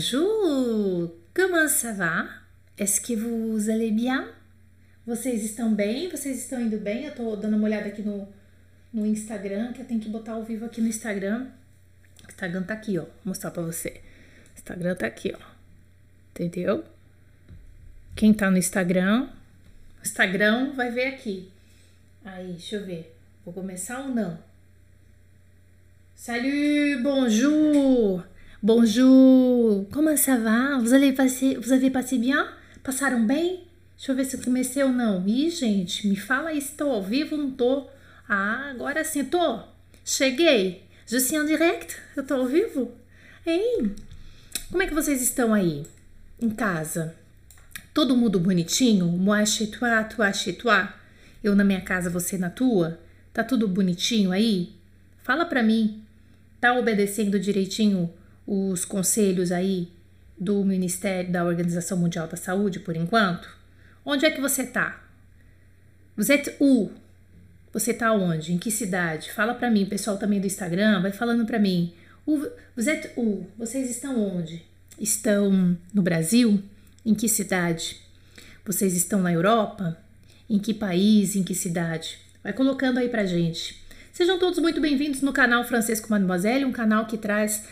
Bonjour! Comment ça va? Est-ce que vous allez bien? Vocês estão bem? Vocês estão indo bem? Eu tô dando uma olhada aqui no, no Instagram, que eu tenho que botar ao vivo aqui no Instagram. O Instagram tá aqui, ó. Vou mostrar pra você. O Instagram tá aqui, ó. Entendeu? Quem tá no Instagram, Instagram vai ver aqui. Aí, deixa eu ver. Vou começar ou não? Salut, bonjour! Bonjour, comment ça va? Vous avez passé, vous avez passé bien? Passaram bem? Deixa eu ver se eu comecei ou não. Ih, gente, me fala aí se tô ao vivo ou não tô. Ah, agora sim, tô. Cheguei. Je suis en direct? Eu tô ao vivo? Hein? Como é que vocês estão aí? Em casa? Todo mundo bonitinho? Moi chez toi, toi chez toi? Eu na minha casa, você na tua? Tá tudo bonitinho aí? Fala pra mim. Tá obedecendo direitinho os conselhos aí do Ministério da Organização Mundial da Saúde por enquanto? Onde é que você tá? Você é où? Você tá onde? Em que cidade? Fala para mim, pessoal também do Instagram, vai falando para mim. Você é où? Vocês estão onde? Estão no Brasil? Em que cidade? Vocês estão na Europa? Em que país? Em que cidade? Vai colocando aí pra gente. Sejam todos muito bem-vindos no canal Francês com Mademoiselle, um canal que traz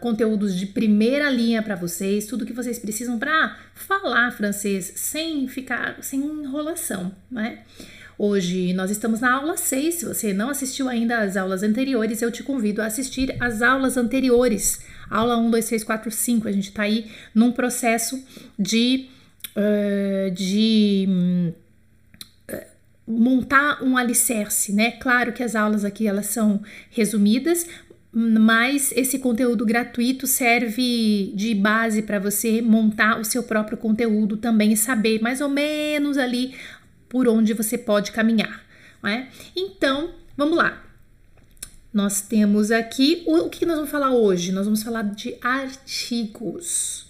conteúdos de primeira linha para vocês, tudo que vocês precisam para falar francês sem ficar sem enrolação, né? Hoje nós estamos na aula 6. Se você não assistiu ainda às aulas anteriores, eu te convido a assistir às aulas anteriores. Aula 1, 2, 3, 4, 5. A gente está aí num processo de. Uh, de hum, montar um alicerce, né? Claro que as aulas aqui elas são resumidas, mas esse conteúdo gratuito serve de base para você montar o seu próprio conteúdo também e saber mais ou menos ali por onde você pode caminhar. Né? Então, vamos lá. Nós temos aqui o, o que nós vamos falar hoje? Nós vamos falar de artigos.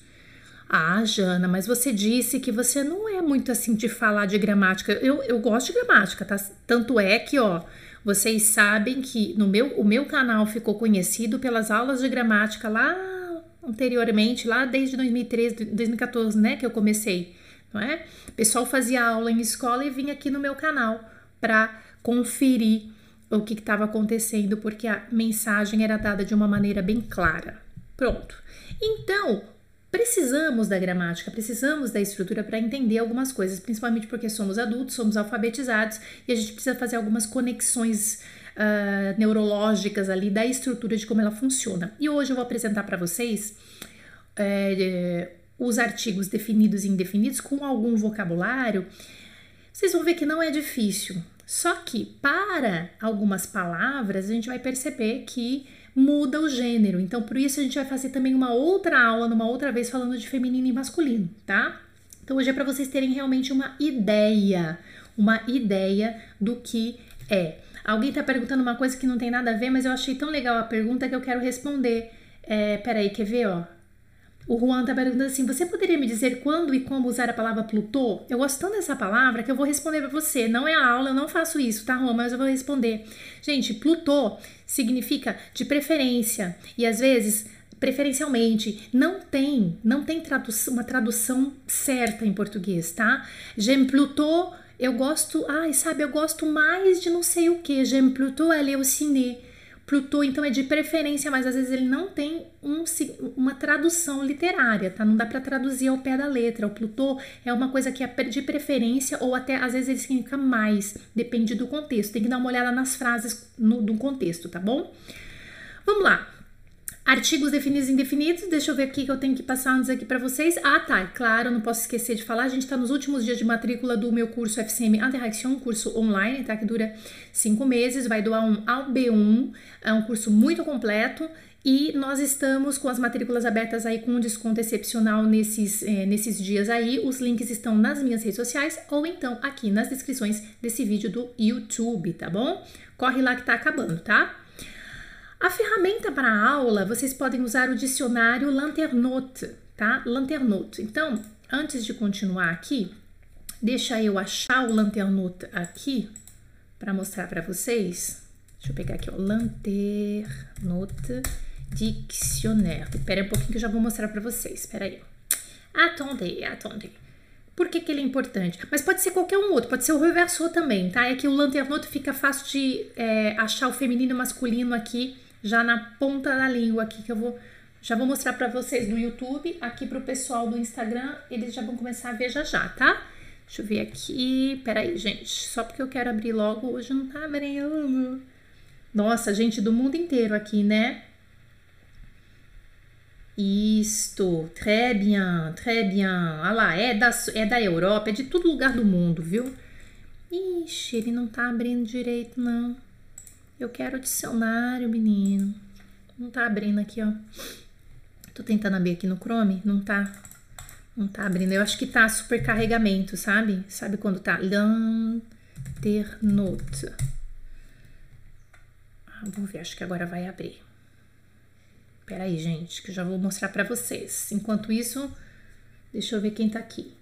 Ah, Jana, mas você disse que você não é muito assim de falar de gramática. Eu, eu gosto de gramática, tá? Tanto é que, ó, vocês sabem que no meu, o meu canal ficou conhecido pelas aulas de gramática lá anteriormente, lá desde 2013, 2014, né, que eu comecei, não é? O pessoal fazia aula em escola e vinha aqui no meu canal para conferir o que estava acontecendo, porque a mensagem era dada de uma maneira bem clara. Pronto. Então, Precisamos da gramática, precisamos da estrutura para entender algumas coisas, principalmente porque somos adultos, somos alfabetizados e a gente precisa fazer algumas conexões uh, neurológicas ali da estrutura de como ela funciona. E hoje eu vou apresentar para vocês é, os artigos definidos e indefinidos com algum vocabulário. Vocês vão ver que não é difícil. Só que para algumas palavras a gente vai perceber que muda o gênero. Então, por isso a gente vai fazer também uma outra aula, numa outra vez, falando de feminino e masculino, tá? Então, hoje é para vocês terem realmente uma ideia, uma ideia do que é. Alguém tá perguntando uma coisa que não tem nada a ver, mas eu achei tão legal a pergunta que eu quero responder. É, peraí, quer ver, ó? O Juan tá perguntando assim: você poderia me dizer quando e como usar a palavra Plutô? Eu gosto tanto dessa palavra que eu vou responder para você. Não é a aula, eu não faço isso, tá, Juan? Mas eu vou responder. Gente, Plutô significa de preferência e às vezes preferencialmente não tem, não tem tradução, uma tradução certa em português, tá? J'aime plutôt, eu gosto, ai, sabe, eu gosto mais de não sei o que. J'aime plutôt aller au ciné. Plutô, então, é de preferência, mas às vezes ele não tem um, uma tradução literária, tá? Não dá para traduzir ao pé da letra. O Plutô é uma coisa que é de preferência ou até às vezes ele significa mais, depende do contexto. Tem que dar uma olhada nas frases no, do contexto, tá bom? Vamos lá. Artigos definidos e indefinidos, deixa eu ver aqui que eu tenho que passar antes aqui para vocês. Ah, tá, claro, não posso esquecer de falar, a gente está nos últimos dias de matrícula do meu curso FCM Interaction, curso online, tá, que dura cinco meses, vai doar um ao B1, é um curso muito completo e nós estamos com as matrículas abertas aí com um desconto excepcional nesses, é, nesses dias aí. Os links estão nas minhas redes sociais ou então aqui nas descrições desse vídeo do YouTube, tá bom? Corre lá que tá acabando, tá? Ferramenta para aula, vocês podem usar o dicionário Lanternote, tá? Lanternote. Então, antes de continuar aqui, deixa eu achar o Lanternote aqui para mostrar para vocês. Deixa eu pegar aqui, ó, Lanternote. Dictionnaire. Espera um pouquinho que eu já vou mostrar para vocês. Espera aí. Attendez, attendez. Por que, que ele é importante? Mas pode ser qualquer um outro, pode ser o reverso também, tá? É que o lanternoto fica fácil de é, achar o feminino e o masculino aqui, já na ponta da língua aqui, que eu vou já vou mostrar para vocês no YouTube, aqui pro pessoal do Instagram, eles já vão começar a ver já já, tá? Deixa eu ver aqui, peraí, gente, só porque eu quero abrir logo, hoje não tá abrindo. Nossa, gente do mundo inteiro aqui, né? Isto, très bien, très bien. Olha lá, é da, é da Europa, é de todo lugar do mundo, viu? Ixi, ele não tá abrindo direito, não. Eu quero o dicionário, menino. Não tá abrindo aqui, ó. Tô tentando abrir aqui no Chrome, não tá. Não tá abrindo. Eu acho que tá supercarregamento, sabe? Sabe quando tá Lanternote. Ah, vamos ver, acho que agora vai abrir. Pera aí, gente, que eu já vou mostrar para vocês. Enquanto isso, deixa eu ver quem tá aqui.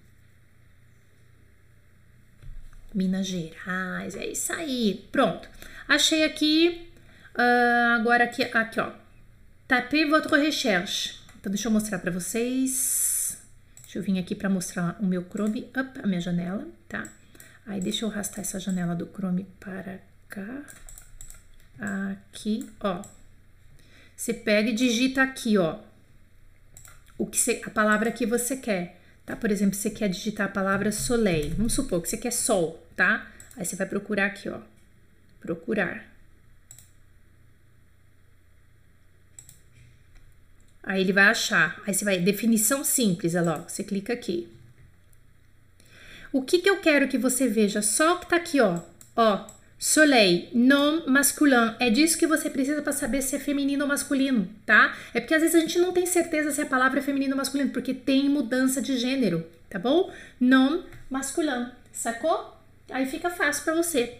Minas Gerais, é isso aí. Pronto. Achei aqui. Uh, agora aqui, aqui, ó. Tapez votre recherche. Então, deixa eu mostrar para vocês. Deixa eu vir aqui para mostrar o meu Chrome. Up, a minha janela, tá? Aí, deixa eu arrastar essa janela do Chrome para cá. Aqui, ó. Você pega e digita aqui, ó, o que você, a palavra que você quer, tá? Por exemplo, você quer digitar a palavra soleil. Vamos supor que você quer sol, tá? Aí você vai procurar aqui, ó. Procurar. Aí ele vai achar. Aí você vai, definição simples, lá, você clica aqui. O que que eu quero que você veja? Só que tá aqui, ó. Ó, Soleil, non masculin. É disso que você precisa para saber se é feminino ou masculino, tá? É porque às vezes a gente não tem certeza se a palavra é feminino ou masculino, porque tem mudança de gênero, tá bom? Non masculin, sacou? Aí fica fácil para você,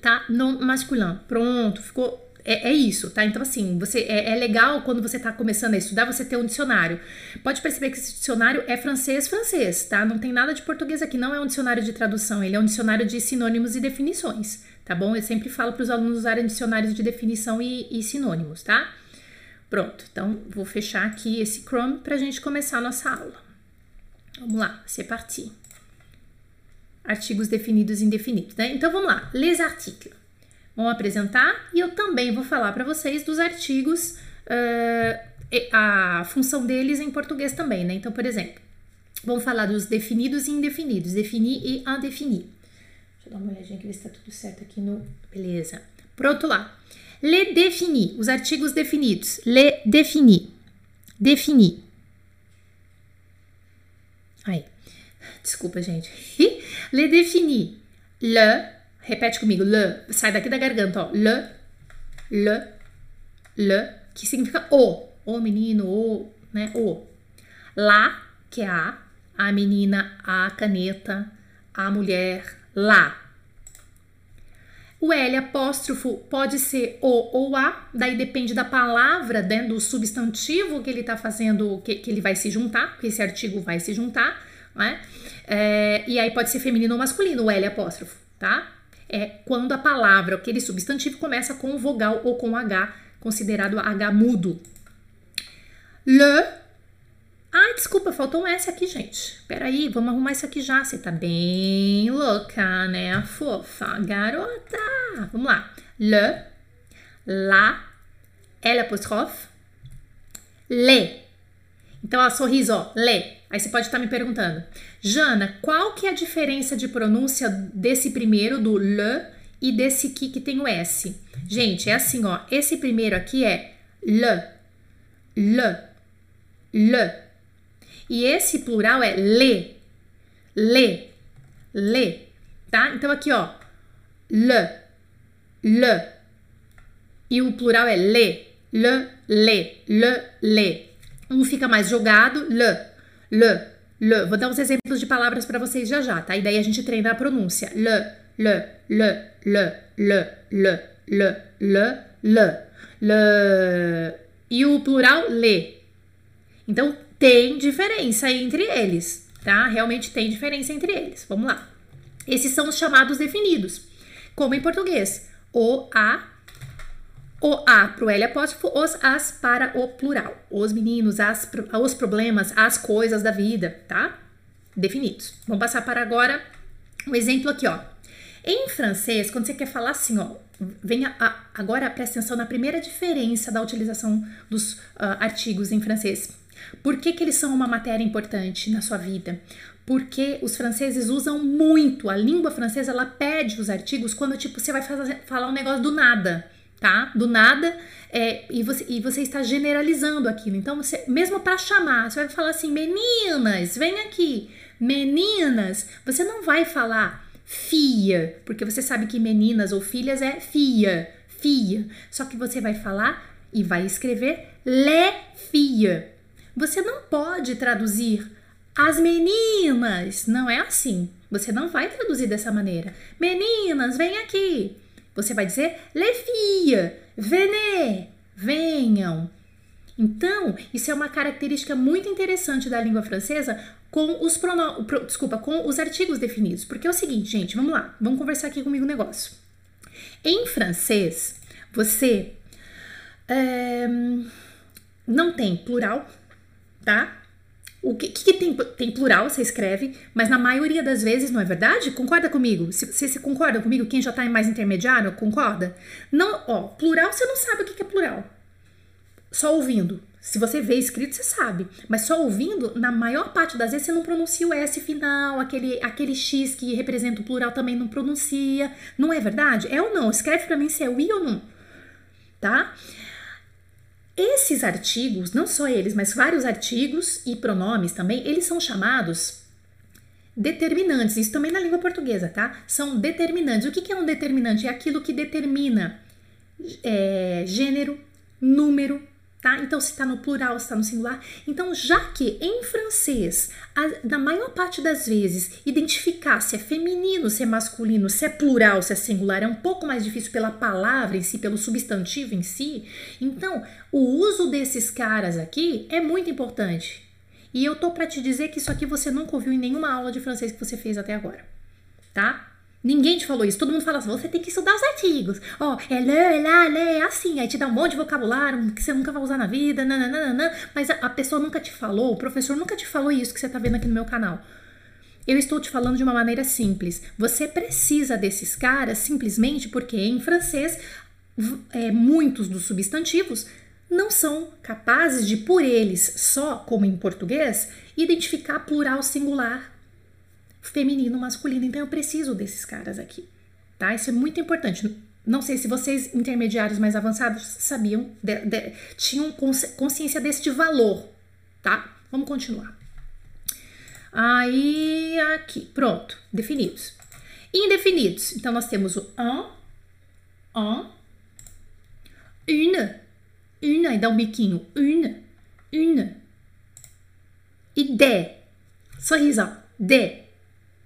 tá? Non masculin. Pronto, ficou é, é, isso, tá? Então, assim, você é, é, legal quando você tá começando a estudar, você ter um dicionário. Pode perceber que esse dicionário é francês-francês, tá? Não tem nada de português aqui, não é um dicionário de tradução, ele é um dicionário de sinônimos e definições, tá bom? Eu sempre falo para os alunos usarem dicionários de definição e, e, sinônimos, tá? Pronto, então vou fechar aqui esse Chrome para a gente começar a nossa aula. Vamos lá, c'est parti. Artigos definidos e indefinidos, né? Então vamos lá, les articles. Vamos apresentar e eu também vou falar para vocês dos artigos, uh, a função deles em português também, né? Então, por exemplo, vamos falar dos definidos e indefinidos, definir e indefinir. Deixa eu dar uma olhadinha aqui ver se tá tudo certo aqui no. Beleza. Pronto lá. Le défini, os artigos definidos. Le défini. Definir. Aí. Desculpa, gente. Le défini. Le. Repete comigo. Le. Sai daqui da garganta, ó. Le. Le. Le. Que significa o. O menino, o, né? O. Lá, que é a. A menina, a caneta, a mulher, lá. O L apóstrofo pode ser o ou a, daí depende da palavra, né, do substantivo que ele está fazendo, que, que ele vai se juntar, que esse artigo vai se juntar, né? É, e aí pode ser feminino ou masculino, o L apóstrofo, tá? É quando a palavra, aquele substantivo, começa com vogal ou com H, considerado H mudo. Le Ai, desculpa, faltou um S aqui, gente. Peraí, vamos arrumar isso aqui já. Você tá bem louca, né? Fofa, garota. Vamos lá. Le, la, L apóstrofe, le. Então, ó, sorriso, ó, le. Aí você pode estar me perguntando, Jana, qual que é a diferença de pronúncia desse primeiro, do le, e desse aqui que tem o S? Gente, é assim, ó. Esse primeiro aqui é le, le, le. E esse plural é le, le, le, tá? Então aqui, ó, le, le. E o plural é le, le, le, le, le. Um fica mais jogado, le, le, le. Vou dar uns exemplos de palavras para vocês já já, tá? E daí a gente treina a pronúncia. Le, le, le, le, le, le, le, le, le, le. E o plural, le. Então, tem diferença entre eles, tá? Realmente tem diferença entre eles. Vamos lá. Esses são os chamados definidos, como em português: o, a, o a para o L apóstrofo, os, as para o plural. Os meninos, as, os problemas, as coisas da vida, tá? Definidos. Vamos passar para agora um exemplo aqui, ó. Em francês, quando você quer falar assim, ó, venha agora presta atenção na primeira diferença da utilização dos uh, artigos em francês. Por que, que eles são uma matéria importante na sua vida? Porque os franceses usam muito, a língua francesa ela pede os artigos quando tipo você vai fazer, falar um negócio do nada tá? Do nada, é, e, você, e você está generalizando aquilo. Então, você, mesmo para chamar, você vai falar assim: meninas, vem aqui. Meninas, você não vai falar fia, porque você sabe que meninas ou filhas é fia, fia. Só que você vai falar e vai escrever le fia. Você não pode traduzir as meninas, não é assim. Você não vai traduzir dessa maneira. Meninas, vem aqui. Você vai dizer les filles, venez, venham. Então, isso é uma característica muito interessante da língua francesa com os pronomes, desculpa, com os artigos definidos. Porque é o seguinte, gente, vamos lá, vamos conversar aqui comigo um negócio. Em francês, você é, não tem plural, tá? O que, que, tem, tem plural, você escreve, mas na maioria das vezes não é verdade? Concorda comigo? Se você concorda comigo, quem já tá em mais intermediário, concorda? Não, ó, plural você não sabe o que, que é plural. Só ouvindo. Se você vê escrito, você sabe. Mas só ouvindo, na maior parte das vezes, você não pronuncia o S final, aquele, aquele X que representa o plural também não pronuncia. Não é verdade? É ou não? Escreve para mim se é oui ou não. Tá? Esses artigos, não só eles, mas vários artigos e pronomes também, eles são chamados determinantes. Isso também na língua portuguesa, tá? São determinantes. O que é um determinante? É aquilo que determina é, gênero, número, tá? Então, se está no plural, se está no singular. Então, já que em francês, a, na maior parte das vezes, identificar se é feminino, se é masculino, se é plural, se é singular, é um pouco mais difícil pela palavra em si, pelo substantivo em si. Então, o uso desses caras aqui é muito importante. E eu tô para te dizer que isso aqui você nunca ouviu em nenhuma aula de francês que você fez até agora, tá? Ninguém te falou isso. Todo mundo fala assim: você tem que estudar os artigos. Ó, oh, é lê, é lá, lê, é assim. Aí te dá um monte de vocabulário que você nunca vai usar na vida. Nananana, mas a, a pessoa nunca te falou, o professor nunca te falou isso que você tá vendo aqui no meu canal. Eu estou te falando de uma maneira simples. Você precisa desses caras simplesmente porque em francês é, muitos dos substantivos não são capazes de, por eles só, como em português, identificar plural singular feminino, masculino. Então eu preciso desses caras aqui, tá? Isso é muito importante. Não sei se vocês, intermediários mais avançados, sabiam, de, de, tinham consciência deste valor, tá? Vamos continuar. Aí, aqui, pronto, definidos. Indefinidos, então nós temos o un, un, une, une, aí dá um biquinho, une, une, e de, sorriso, de,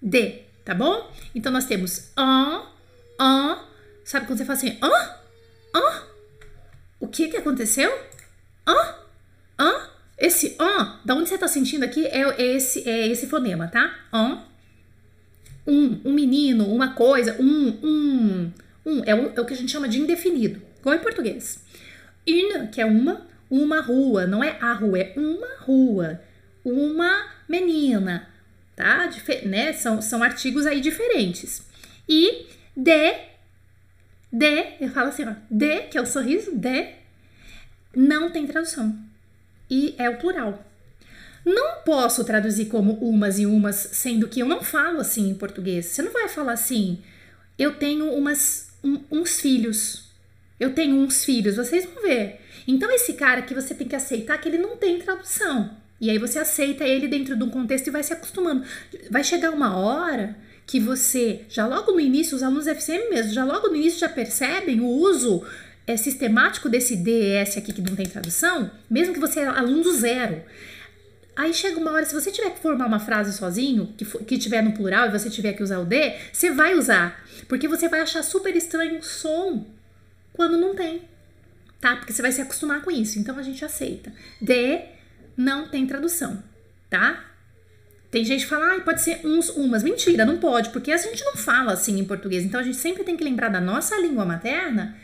de, tá bom? Então nós temos an, an, sabe quando você fala assim, an, an, o que que aconteceu? An, an, esse an, da onde você tá sentindo aqui é, esse, é esse fonema, tá? An, um, um menino, uma coisa, um, um, um, é o, é o que a gente chama de indefinido, igual em português. Une, que é uma, uma rua, não é a rua, é uma rua, uma menina, tá? Difer né? São, são artigos aí diferentes. E de, de, eu falo assim, ó, de, que é o sorriso, de, não tem tradução. E é o plural. Não posso traduzir como umas e umas, sendo que eu não falo assim em português. Você não vai falar assim, eu tenho umas, um, uns filhos. Eu tenho uns filhos, vocês vão ver. Então, esse cara que você tem que aceitar que ele não tem tradução. E aí você aceita ele dentro de um contexto e vai se acostumando. Vai chegar uma hora que você, já logo no início, os alunos FCM mesmo, já logo no início já percebem o uso é, sistemático desse DES aqui que não tem tradução, mesmo que você é aluno zero. Aí chega uma hora, se você tiver que formar uma frase sozinho, que, que tiver no plural e você tiver que usar o D, você vai usar. Porque você vai achar super estranho o som quando não tem. Tá? Porque você vai se acostumar com isso. Então a gente aceita. D não tem tradução, tá? Tem gente que fala, ah, pode ser uns, umas. Mentira, não pode, porque a gente não fala assim em português. Então a gente sempre tem que lembrar da nossa língua materna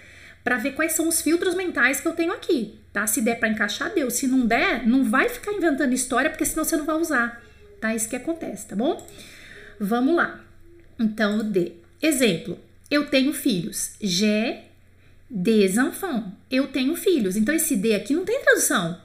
para ver quais são os filtros mentais que eu tenho aqui, tá? Se der para encaixar, deu. Se não der, não vai ficar inventando história, porque senão você não vai usar, tá? Isso que acontece, tá bom? Vamos lá. Então, o D. Exemplo: eu tenho filhos. J'ai des enfants. Eu tenho filhos. Então, esse D aqui não tem tradução.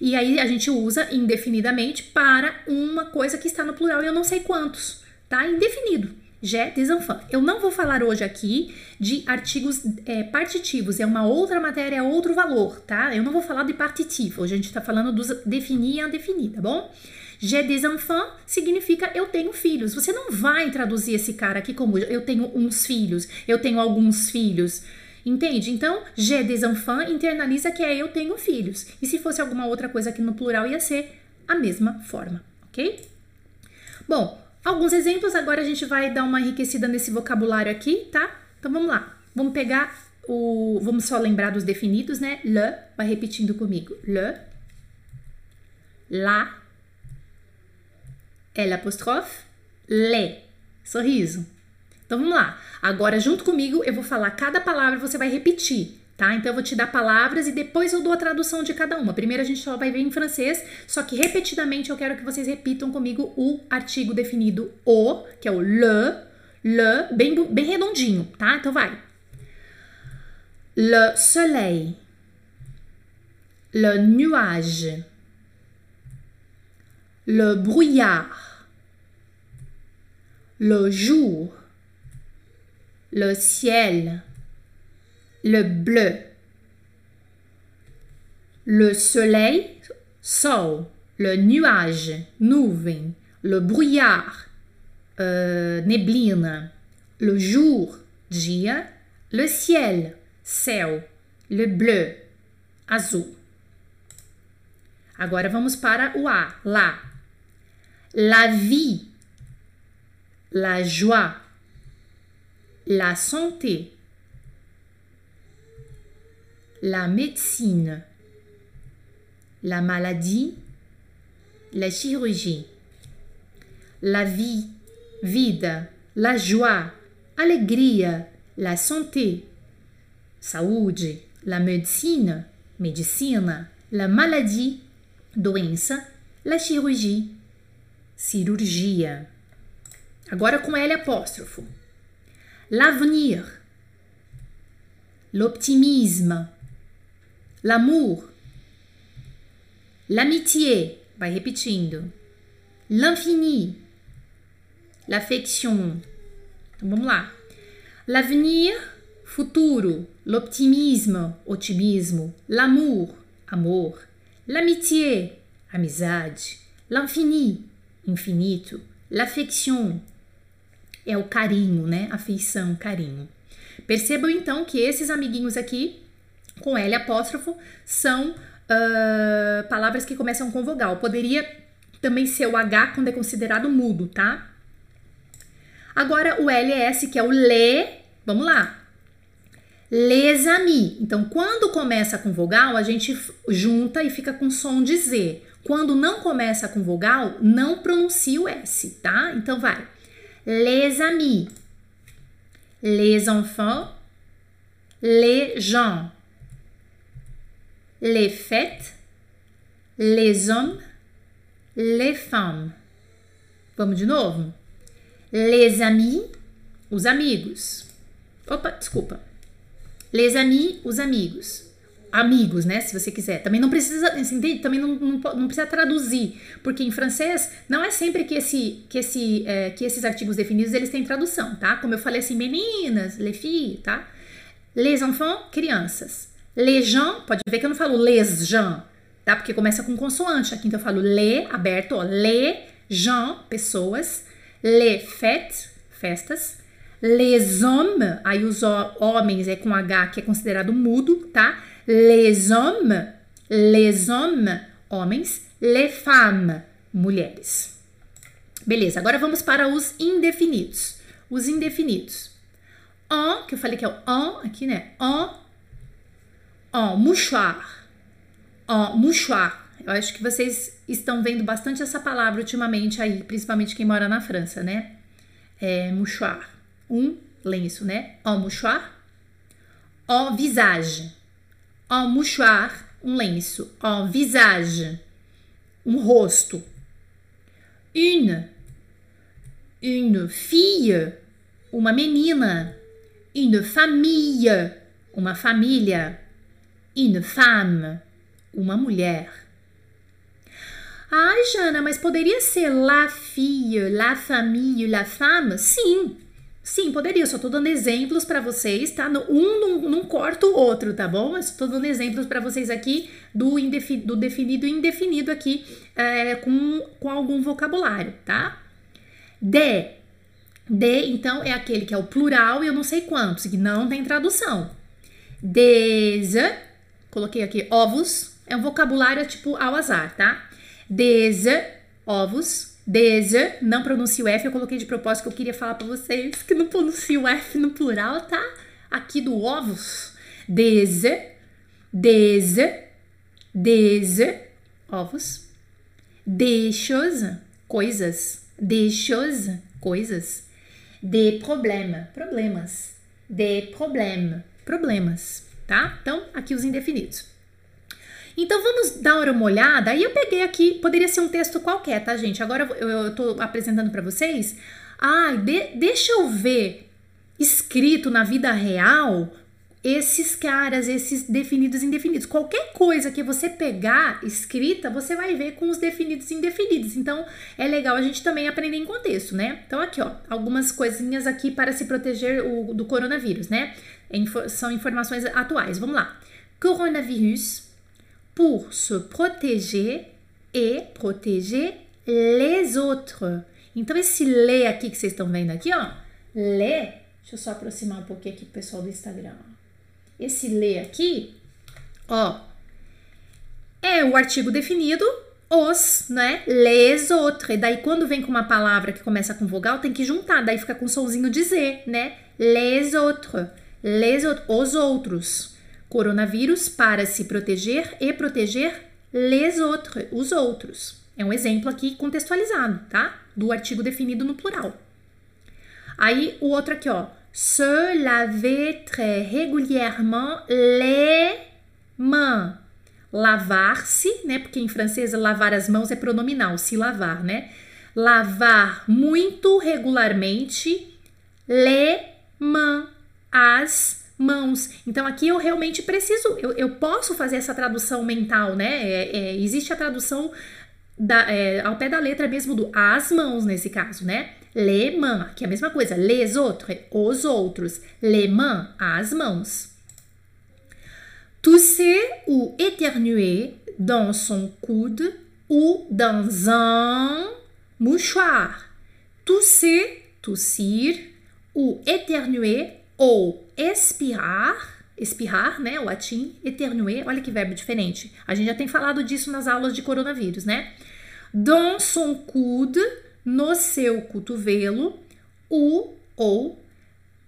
E aí a gente usa indefinidamente para uma coisa que está no plural e eu não sei quantos, tá? Indefinido. J'ai des enfants. Eu não vou falar hoje aqui de artigos é, partitivos, é uma outra matéria, é outro valor, tá? Eu não vou falar de partitivo, hoje a gente tá falando dos definir e indefinir, tá bom? J'ai des enfants significa eu tenho filhos. Você não vai traduzir esse cara aqui como eu tenho uns filhos, eu tenho alguns filhos. Entende? Então, j'ai des enfants internaliza que é eu tenho filhos. E se fosse alguma outra coisa aqui no plural, ia ser a mesma forma, ok? Bom, alguns exemplos, agora a gente vai dar uma enriquecida nesse vocabulário aqui, tá? Então vamos lá. Vamos pegar o. Vamos só lembrar dos definidos, né? Le, vai repetindo comigo. Le, la, L apóstrofe, le. Sorriso. Então vamos lá. Agora, junto comigo, eu vou falar cada palavra e você vai repetir, tá? Então eu vou te dar palavras e depois eu dou a tradução de cada uma. Primeiro a gente só vai ver em francês, só que repetidamente eu quero que vocês repitam comigo o artigo definido o, que é o le, le, bem, bem redondinho, tá? Então vai. Le soleil, le nuage, le brouillard, le jour, le ciel, le bleu, le soleil, sol, le nuage, nuvem, le brouillard, euh, neblina, le jour, dia, le ciel, céu, le bleu, azul. Agora vamos para o A, lá. La vie, la joie, la santé, la médecine, la maladie, la chirurgie, la vie, vida, la joie, alegria, la santé, saúde, la médecine, medicina, la maladie, doença, la chirurgie, cirurgia. Agora com L apóstrofo. L'avenir, l'optimisme, l'amour, l'amitié, vai repetindo, l'infini, l'affection. Então vamos lá. L'avenir, futuro, l'optimisme, otimismo, l'amour, amor, l'amitié, amizade, l'infini, infinito, l'affection, é o carinho, né? Afeição, carinho. Percebam então que esses amiguinhos aqui, com L apóstrofo, são uh, palavras que começam com vogal. Poderia também ser o H quando é considerado mudo, tá? Agora o LS, que é o le, vamos lá. Les amis. Então, quando começa com vogal, a gente junta e fica com som de Z. Quando não começa com vogal, não pronuncia o S, tá? Então vai les amis, les enfants, les gens, les fêtes, les hommes, les femmes. Vamos de novo? Les amis, os amigos. Opa, desculpa. Les amis, os amigos amigos, né? Se você quiser. Também não precisa, entende? Também não, não, não, precisa traduzir, porque em francês não é sempre que, esse, que, esse, é, que esses artigos definidos eles têm tradução, tá? Como eu falei assim, meninas, les filles, tá? Les enfants, crianças. Les gens, pode ver que eu não falo les gens, tá? Porque começa com consoante aqui, então eu falo les, aberto, ó, les gens, pessoas. Les fêtes, festas. Les hommes, aí os homens é com H, que é considerado mudo, tá? Les hommes, les hommes, homens, les femmes, mulheres. Beleza, agora vamos para os indefinidos. Os indefinidos. En, que eu falei que é o en aqui, né? En, en mouchoir. En mouchoir. Eu acho que vocês estão vendo bastante essa palavra ultimamente aí, principalmente quem mora na França, né? É mouchoir. Um lenço, né? En mouchoir. En visage. En mouchoir, um lenço. En visage, um rosto. Une. Une fille, uma menina. Une famille, uma família. Une femme, uma mulher. Ai, Jana, mas poderia ser la fille, la famille, la femme? Sim, sim, poderia. Eu só tô dando exemplos para vocês, tá? Um não, não corta o outro, tá bom? Eu tô dando exemplos para vocês aqui do, do definido e indefinido aqui é, com, com algum vocabulário, tá? De. De, então, é aquele que é o plural e eu não sei quantos, que não tem tradução. Des, coloquei aqui ovos, é um vocabulário tipo ao azar, tá? Des, ovos. Des, não pronuncio F, eu coloquei de propósito que eu queria falar para vocês que não pronuncio F no plural, tá? Aqui do ovos. Des, des, des, ovos. Choses, coisas. Choses, coisas. De problème, problemas. De problème, problemas, tá? Então, aqui os indefinidos. Então vamos dar uma olhada. Aí eu peguei aqui, poderia ser um texto qualquer, tá, gente? Agora eu, tô apresentando para vocês. Ah, de, deixa eu ver escrito na vida real esses caras, esses definidos e indefinidos. Qualquer coisa que você pegar escrita, você vai ver com os definidos e indefinidos. Então, é legal a gente também aprender em contexto, né? Então, aqui, ó, algumas coisinhas aqui para se proteger o, do coronavírus, né? Info, são informações atuais. Vamos lá. Coronavírus pour se protéger et protéger les autres. Então, esse lê aqui que vocês estão vendo aqui, ó, lê, deixa eu só aproximar um pouquinho aqui pro pessoal do Instagram. Esse lê aqui, ó, é o artigo definido, os, né? Les autres. E daí, quando vem com uma palavra que começa com vogal, tem que juntar, daí fica com somzinho de Z, né? Les autres. Les autres, os outros coronavírus para se proteger e proteger les autres, os outros. É um exemplo aqui contextualizado, tá? Do artigo definido no plural. Aí o outro aqui, ó. Se laver très régulièrement les mains. Lavar-se, né? Porque em francês lavar as mãos é pronominal, se lavar, né? Lavar muito regularmente les mains, as mãos. Então aqui eu realmente preciso, eu, eu posso fazer essa tradução mental, né? É, é, existe a tradução da, é, ao pé da letra mesmo do as mãos nesse caso, né? Les mains, que é a mesma coisa. Les autres, os outros. Les mains, as mãos. Tousser ou éternuer dans son coude ou dans un mouchoir. Tousser, tossir, ou éternuer ou espirrar, espirrar, né, o latim, éternuer, olha que verbo diferente. A gente já tem falado disso nas aulas de coronavírus, né? Dans son coude, no seu cotovelo, o ou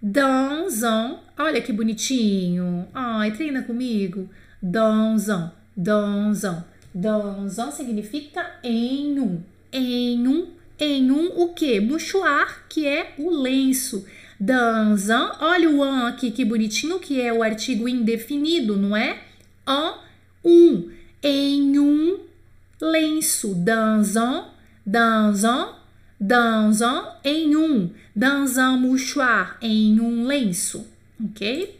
un, olha que bonitinho. Ai, treina comigo. Un. Dans un significa em um, em um, em um o que? Mouchoir, que é o lenço. Dans un, olha o an aqui que bonitinho, que é o artigo indefinido, não é? En um, em um lenço. Un, dans un, em um. Dans un mouchoir, em um lenço, ok?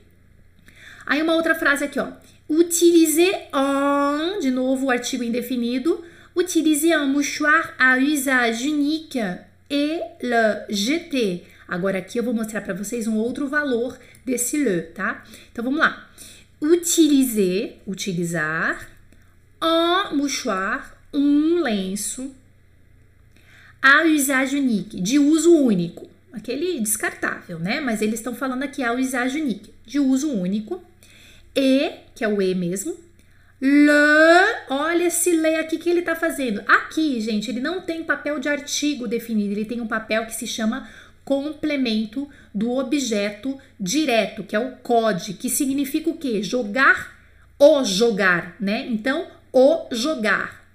Aí uma outra frase aqui, ó. Utiliser un, de novo o artigo indefinido. Utiliser un mouchoir à usage unique et le jeter. Agora aqui eu vou mostrar para vocês um outro valor desse le, tá? Então vamos lá. Utiliser, utilizar, un mouchoir, um lenço, à usage unique, de uso único. Aquele descartável, né? Mas eles estão falando aqui à usage unique, de uso único. E, que é o E mesmo. Le, olha esse le aqui que ele tá fazendo. Aqui, gente, ele não tem papel de artigo definido, ele tem um papel que se chama complemento do objeto direto, que é o code, que significa o quê? Jogar o jogar, né? Então, o jogar,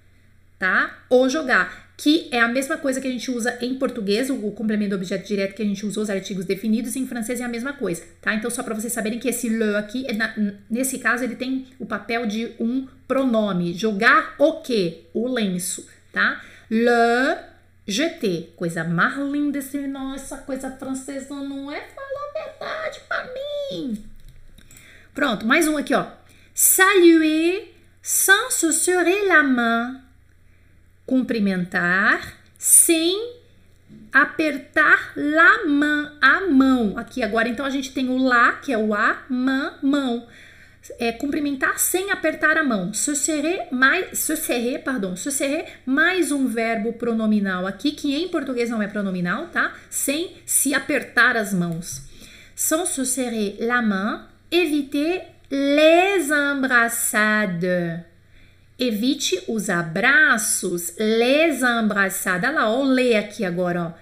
tá? O jogar. que é a mesma coisa que a gente usa em português, o complemento do objeto direto que a gente usou os artigos definidos, em francês é a mesma coisa, tá? Então, só para vocês saberem que esse le aqui, é nesse caso, ele tem o papel de um pronome. Jogar o quê? O lenço, tá? Le jeter. Coisa mais linda esse nossa coisa francesa não é falar a verdade para mim. Pronto, mais um aqui, ó. Saluer sans se serrer la main cumprimentar sem apertar la main, a mão. Aqui agora, então a gente tem o lá, que é o a, man, mão. É cumprimentar sem apertar a mão. Se serrer, mais, se serrer, pardon, se serrer, mais um verbo pronominal aqui, que em português não é pronominal, tá? Sem se apertar as mãos. Sans se serrer la main, éviter les embrassades Evite os abraços, les embraçadas. Lá, ó, lê aqui agora, ó.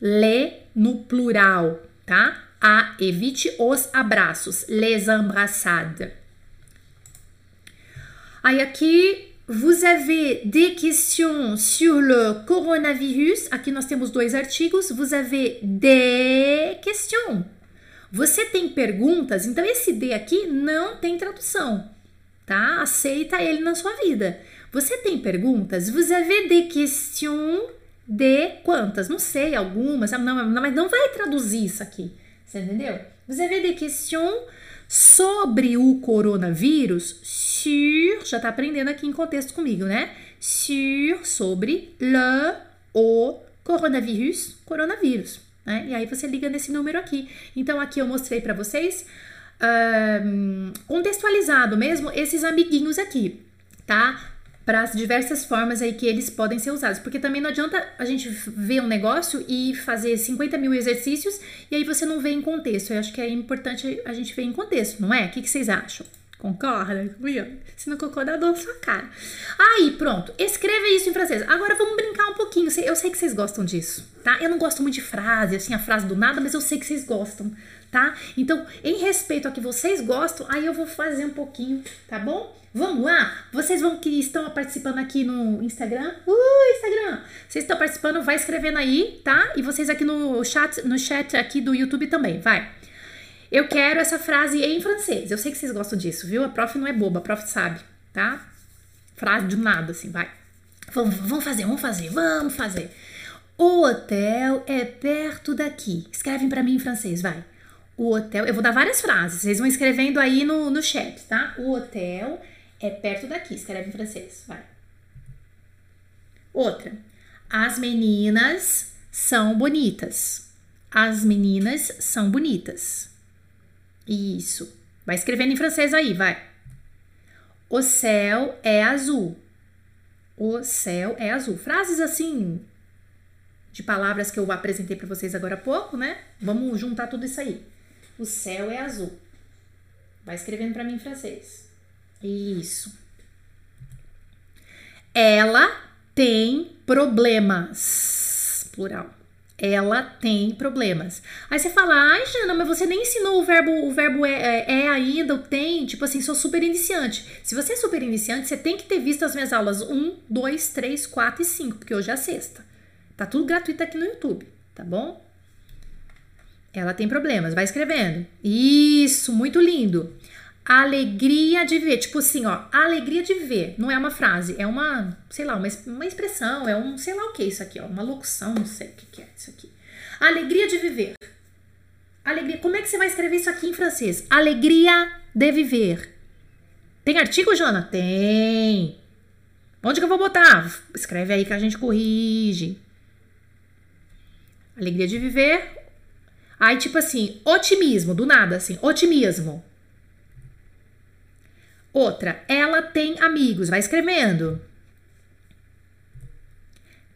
Lê no plural, tá? A, evite os abraços, les embraçades. Aí aqui, vous avez des questions sur le coronavirus. Aqui nós temos dois artigos. Vous avez des questions. Você tem perguntas? Então esse D aqui não tem tradução tá? Aceita ele na sua vida. Você tem perguntas? Vous avez des questions de quantas? Não sei, algumas, não, não, mas não vai traduzir isso aqui, você entendeu? Vous avez des questions sobre o coronavírus? Sur, já tá aprendendo aqui em contexto comigo, né? Sur, sobre le, o coronavírus, coronavírus. Né? E aí você liga nesse número aqui. Então aqui eu mostrei para vocês um, contextualizado mesmo esses amiguinhos aqui, tá? Para as diversas formas aí que eles podem ser usados. Porque também não adianta a gente ver um negócio e fazer 50 mil exercícios e aí você não vê em contexto. Eu acho que é importante a gente ver em contexto, não é? O que, que vocês acham? Concorda? Se não concordar, dou na sua cara. Aí, pronto. Escreva isso em francês. Agora vamos brincar um pouquinho. Eu sei que vocês gostam disso, tá? Eu não gosto muito de frase, assim, a frase do nada, mas eu sei que vocês gostam tá? Então, em respeito ao que vocês gostam, aí eu vou fazer um pouquinho, tá bom? Vamos lá? Vocês vão que estão participando aqui no Instagram? Uh, Instagram! Vocês estão participando, vai escrevendo aí, tá? E vocês aqui no chat, no chat aqui do YouTube também, vai. Eu quero essa frase em francês. Eu sei que vocês gostam disso, viu? A prof não é boba, a prof sabe, tá? Frase de nada, assim, vai. Vamos, vamos fazer, vamos fazer, vamos fazer. O hotel é perto daqui. Escrevem para mim em francês, vai. O hotel. Eu vou dar várias frases, vocês vão escrevendo aí no, no chat, tá? O hotel é perto daqui. Escreve em francês, vai. Outra. As meninas são bonitas. As meninas são bonitas. Isso. Vai escrevendo em francês aí, vai. O céu é azul. O céu é azul. Frases assim de palavras que eu apresentei para vocês agora há pouco, né? Vamos juntar tudo isso aí. O céu é azul. Vai escrevendo para mim em francês. Isso. Ela tem problemas. Plural. Ela tem problemas. Aí você fala, ai, Jana, mas você nem ensinou o verbo, o verbo é, é, é, ainda, o tem, tipo assim, sou super iniciante. Se você é super iniciante, você tem que ter visto as minhas aulas 1, 2, 3, 4 e 5, porque hoje é a sexta. Tá tudo gratuito aqui no YouTube, tá bom? Ela tem problemas, vai escrevendo. Isso, muito lindo. Alegria de ver, tipo assim, ó, alegria de ver, não é uma frase, é uma, sei lá, uma, uma expressão, é um, sei lá o que é isso aqui, ó, uma locução, não sei o que, que é isso aqui. Alegria de viver. Alegria, como é que você vai escrever isso aqui em francês? Alegria de viver. Tem artigo, Jana? Tem. Onde que eu vou botar? Escreve aí que a gente corrige. Alegria de viver, Aí, tipo assim, otimismo, do nada, assim, otimismo. Outra, ela tem amigos, vai escrevendo.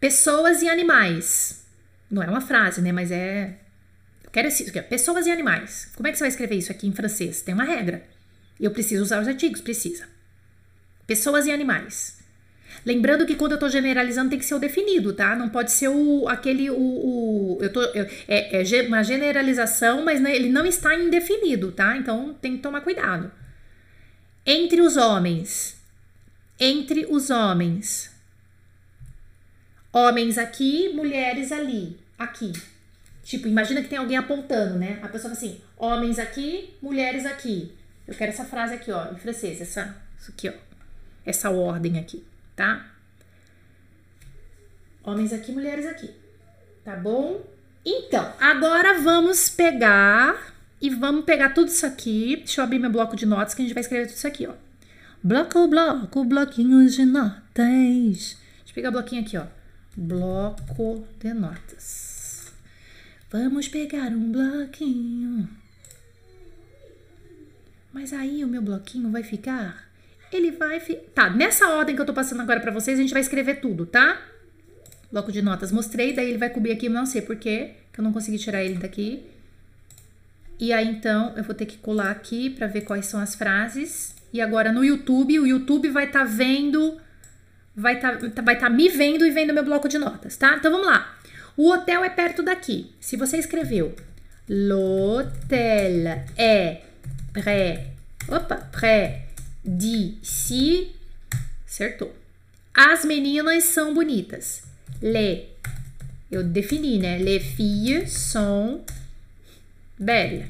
Pessoas e animais. Não é uma frase, né? Mas é. Eu quero isso. Pessoas e animais. Como é que você vai escrever isso aqui em francês? Tem uma regra. Eu preciso usar os artigos? Precisa. Pessoas e animais. Lembrando que quando eu tô generalizando tem que ser o definido, tá? Não pode ser o aquele o, o eu tô eu, é, é, uma generalização, mas né, ele não está indefinido, tá? Então tem que tomar cuidado. Entre os homens. Entre os homens. Homens aqui, mulheres ali. Aqui. Tipo, imagina que tem alguém apontando, né? A pessoa fala assim: homens aqui, mulheres aqui. Eu quero essa frase aqui, ó, em francês, essa, isso aqui, ó. Essa ordem aqui, tá? Homens aqui, mulheres aqui. Tá bom? Então, agora vamos pegar e vamos pegar tudo isso aqui. Deixa eu abrir meu bloco de notas que a gente vai escrever tudo isso aqui, ó. Bloco, bloco, bloquinhos de notas. Deixa eu pegar o bloquinho aqui, ó. Bloco de notas. Vamos pegar um bloquinho. Mas aí o meu bloquinho vai ficar. Ele vai. Fi... Tá, nessa ordem que eu tô passando agora pra vocês, a gente vai escrever tudo, tá? Bloco de notas mostrei, daí ele vai cobrir aqui, não sei porquê, que eu não consegui tirar ele daqui. E aí então eu vou ter que colar aqui pra ver quais são as frases. E agora no YouTube, o YouTube vai estar tá vendo, vai estar tá, vai tá me vendo e vendo meu bloco de notas, tá? Então vamos lá. O hotel é perto daqui. Se você escreveu L'hôtel é près, opa, près d'ici, acertou. As meninas são bonitas. Les, eu defini, né? Les filles sont belles.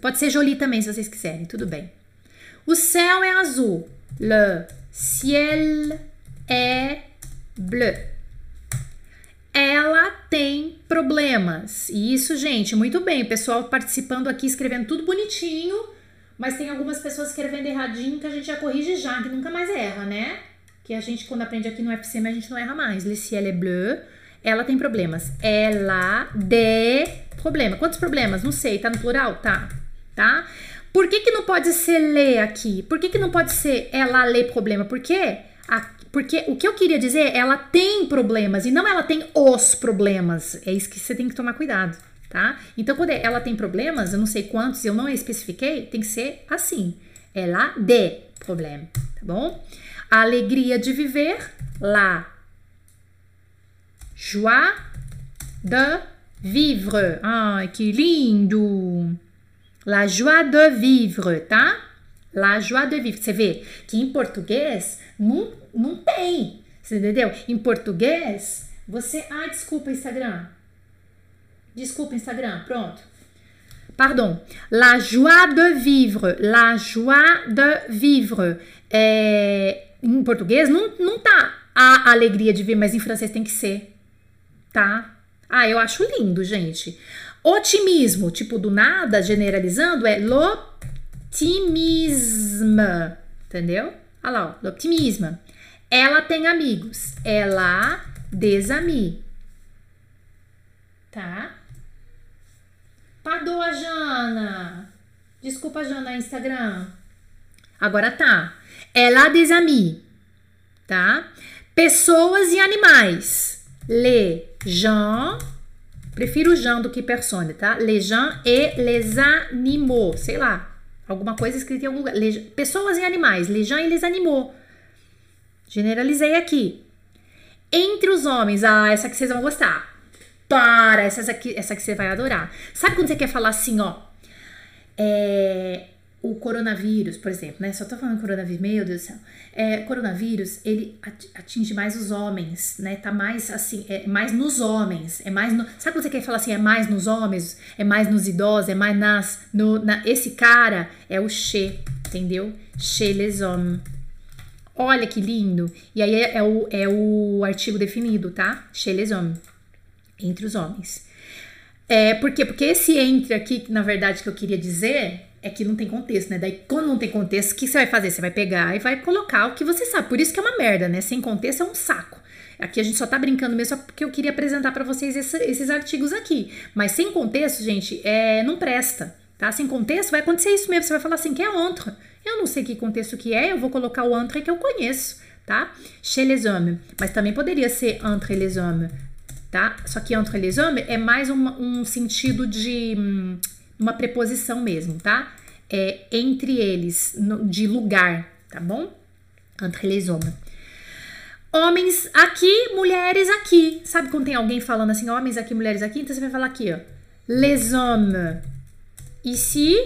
Pode ser jolie também, se vocês quiserem, tudo bem. O céu é azul. Le ciel est bleu. Ela tem problemas. E isso, gente, muito bem. O pessoal participando aqui, escrevendo tudo bonitinho. Mas tem algumas pessoas escrevendo erradinho que a gente já corrige já, que nunca mais erra, né? Que a gente, quando aprende aqui no FCM, a gente não erra mais. Le ciel est bleu. Ela tem problemas. Ela de problema. Quantos problemas? Não sei. Tá no plural? Tá. Tá? Por que, que não pode ser ler aqui? Por que, que não pode ser ela lê problema? Porque, a, porque o que eu queria dizer é ela tem problemas e não ela tem os problemas. É isso que você tem que tomar cuidado, tá? Então, quando ela tem problemas, eu não sei quantos, eu não especifiquei, tem que ser assim. Ela de problema, tá bom? A alegria de viver, lá. Joie de vivre. Ai, que lindo! La joie de vivre, tá? La joie de vivre. Você vê que em português não, não tem. Você entendeu? Em português, você. Ai, desculpa, Instagram. Desculpa, Instagram. Pronto. Pardon. La joie de vivre. La joie de vivre. É, em português não, não tá a alegria de viver, mas em francês tem que ser. Tá? Ah, eu acho lindo, gente. Otimismo, tipo do nada, generalizando, é l'optimisme. Entendeu? Olha lá, ó, l'optimisme. Ela tem amigos. Ela desami. Tá? Perdoa, Jana. Desculpa, Jana, Instagram. Agora tá. Ela desami. Tá? Pessoas e animais. Les gens Prefiro Jean do que persone, tá? Les gens et les animaux. Sei lá. Alguma coisa escrita em algum lugar. Les, pessoas e animais. Les gens et les animaux. Generalizei aqui. Entre os homens. Ah, essa que vocês vão gostar. Para, essa aqui, essa que você vai adorar. Sabe quando você quer falar assim, ó? É, o coronavírus, por exemplo, né? Só tô falando coronavírus, meu Deus do céu. É, coronavírus, ele atinge mais os homens, né? Tá mais assim, é mais nos homens, é mais no, Sabe quando você quer falar assim, é mais nos homens, é mais nos idosos, é mais nas no na, esse cara é o che, entendeu? Chez les hommes. Olha que lindo. E aí é, é o, é o artigo definido, tá? Chez les hommes. Entre os homens. É, por quê? Porque esse entre aqui, na verdade, que eu queria dizer é que não tem contexto, né? Daí, quando não tem contexto, o que você vai fazer? Você vai pegar e vai colocar o que você sabe. Por isso que é uma merda, né? Sem contexto é um saco. Aqui a gente só tá brincando mesmo só porque eu queria apresentar para vocês esse, esses artigos aqui. Mas sem contexto, gente, é, não presta, tá? Sem contexto vai acontecer isso mesmo. Você vai falar assim, que é entre. Eu não sei que contexto que é, eu vou colocar o entre que eu conheço, tá? Chez les hommes. Mas também poderia ser entre les hommes, tá? Só que entre les hommes é mais um, um sentido de... Hum, uma preposição mesmo, tá? É entre eles, no, de lugar, tá bom? Entre les hommes. Homens aqui, mulheres aqui. Sabe quando tem alguém falando assim, homens aqui, mulheres aqui? Então você vai falar aqui, ó. Les hommes ici.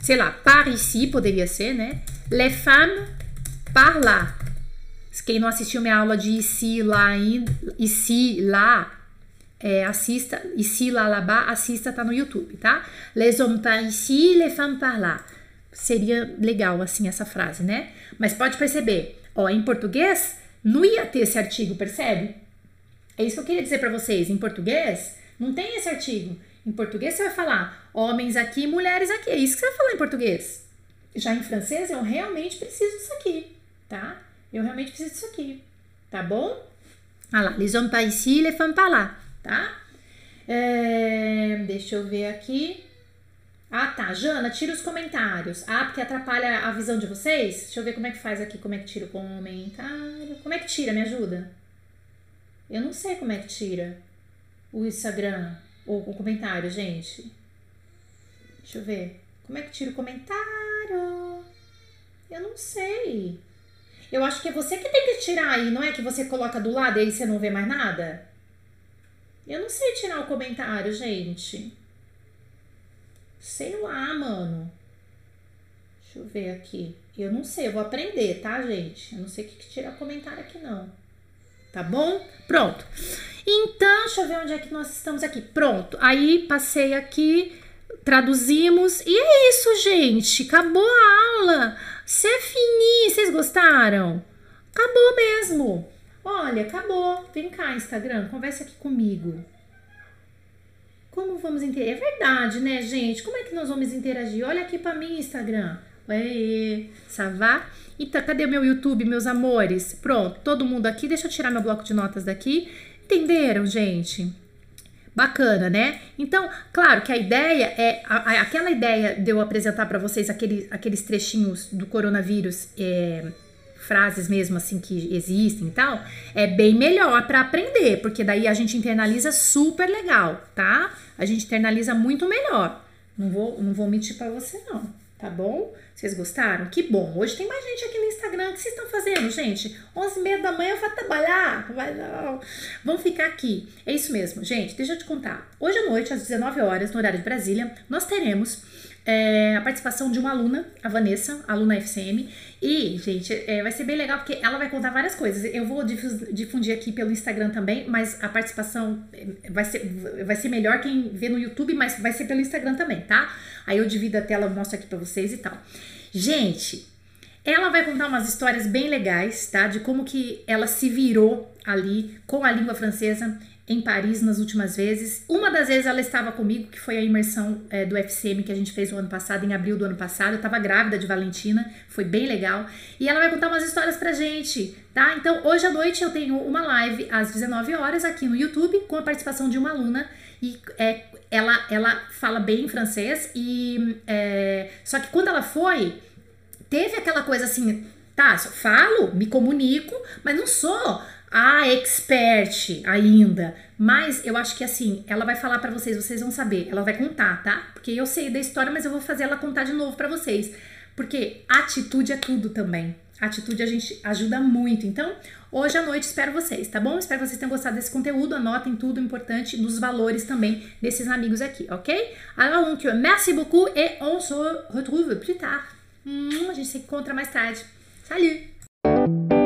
Sei lá, par ici poderia ser, né? Les femmes par là. Quem não assistiu minha aula de ici, lá, ainda, ici, lá, é, assista, ici, lá, là, bas, assista, tá no YouTube, tá? Les hommes par ici, les femmes par là. Seria legal, assim, essa frase, né? Mas pode perceber, ó, em português, não ia ter esse artigo, percebe? É isso que eu queria dizer para vocês. Em português, não tem esse artigo. Em português, você vai falar homens aqui, mulheres aqui. É isso que você vai falar em português. Já em francês, eu realmente preciso disso aqui, tá? Eu realmente preciso disso aqui, tá bom? Ah lá, les hommes par ici, les femmes par là, tá? É, deixa eu ver aqui. Ah, tá. Jana, tira os comentários. Ah, porque atrapalha a visão de vocês? Deixa eu ver como é que faz aqui, como é que tira o comentário. Como é que tira? Me ajuda. Eu não sei como é que tira o Instagram ou o comentário, gente. Deixa eu ver. Como é que tira o comentário? Eu não sei. Eu acho que é você que tem que tirar aí, não é que você coloca do lado e aí você não vê mais nada? Eu não sei tirar o comentário, gente. Sei lá, mano. Deixa eu ver aqui. Eu não sei, eu vou aprender, tá, gente? Eu não sei o que, que tira comentário aqui, não. Tá bom? Pronto. Então, deixa eu ver onde é que nós estamos aqui. Pronto. Aí, passei aqui, traduzimos. E é isso, gente. Acabou a aula. C'est fini. Vocês gostaram? Acabou mesmo. Olha, acabou. Vem cá, Instagram, conversa aqui comigo. Como vamos interagir? É verdade, né, gente? Como é que nós vamos interagir? Olha aqui para mim, Instagram. Oi, Savá? Então, cadê meu YouTube, meus amores? Pronto, todo mundo aqui. Deixa eu tirar meu bloco de notas daqui. Entenderam, gente? Bacana, né? Então, claro que a ideia é a, a, aquela ideia de eu apresentar para vocês aquele, aqueles trechinhos do coronavírus, é, frases mesmo assim que existem e tal, é bem melhor para aprender, porque daí a gente internaliza super legal, tá? A gente internaliza muito melhor. Não vou, não vou mentir para você não, tá bom? Vocês gostaram? Que bom. Hoje tem mais gente aqui no Instagram. O que vocês estão fazendo, gente? 11 e meia da manhã eu vou trabalhar. Vai não. Vamos ficar aqui. É isso mesmo, gente. Deixa eu te contar. Hoje à noite, às 19 horas, no horário de Brasília, nós teremos é, a participação de uma aluna, a Vanessa, aluna FCM. E, gente, é, vai ser bem legal porque ela vai contar várias coisas. Eu vou difundir aqui pelo Instagram também, mas a participação é, vai ser, vai ser melhor quem vê no YouTube, mas vai ser pelo Instagram também, tá? Aí eu divido a tela, mostro aqui pra vocês e tal. Gente, ela vai contar umas histórias bem legais, tá? De como que ela se virou ali com a língua francesa em Paris nas últimas vezes. Uma das vezes ela estava comigo, que foi a imersão é, do FCM que a gente fez no ano passado, em abril do ano passado. Eu estava grávida de Valentina, foi bem legal. E ela vai contar umas histórias pra gente, tá? Então, hoje à noite eu tenho uma live às 19 horas aqui no YouTube com a participação de uma aluna. E é, ela, ela fala bem francês, e é, só que quando ela foi, teve aquela coisa assim, tá, falo, me comunico, mas não sou a expert ainda, mas eu acho que assim, ela vai falar para vocês, vocês vão saber, ela vai contar, tá? Porque eu sei da história, mas eu vou fazer ela contar de novo para vocês. Porque atitude é tudo também. Atitude a gente ajuda muito. Então, hoje à noite espero vocês, tá bom? Espero que vocês tenham gostado desse conteúdo. Anotem tudo importante dos valores também desses amigos aqui, ok? Alors, donc, merci beaucoup et on se retrouve plus tard. Hum, a gente se encontra mais tarde. Salut!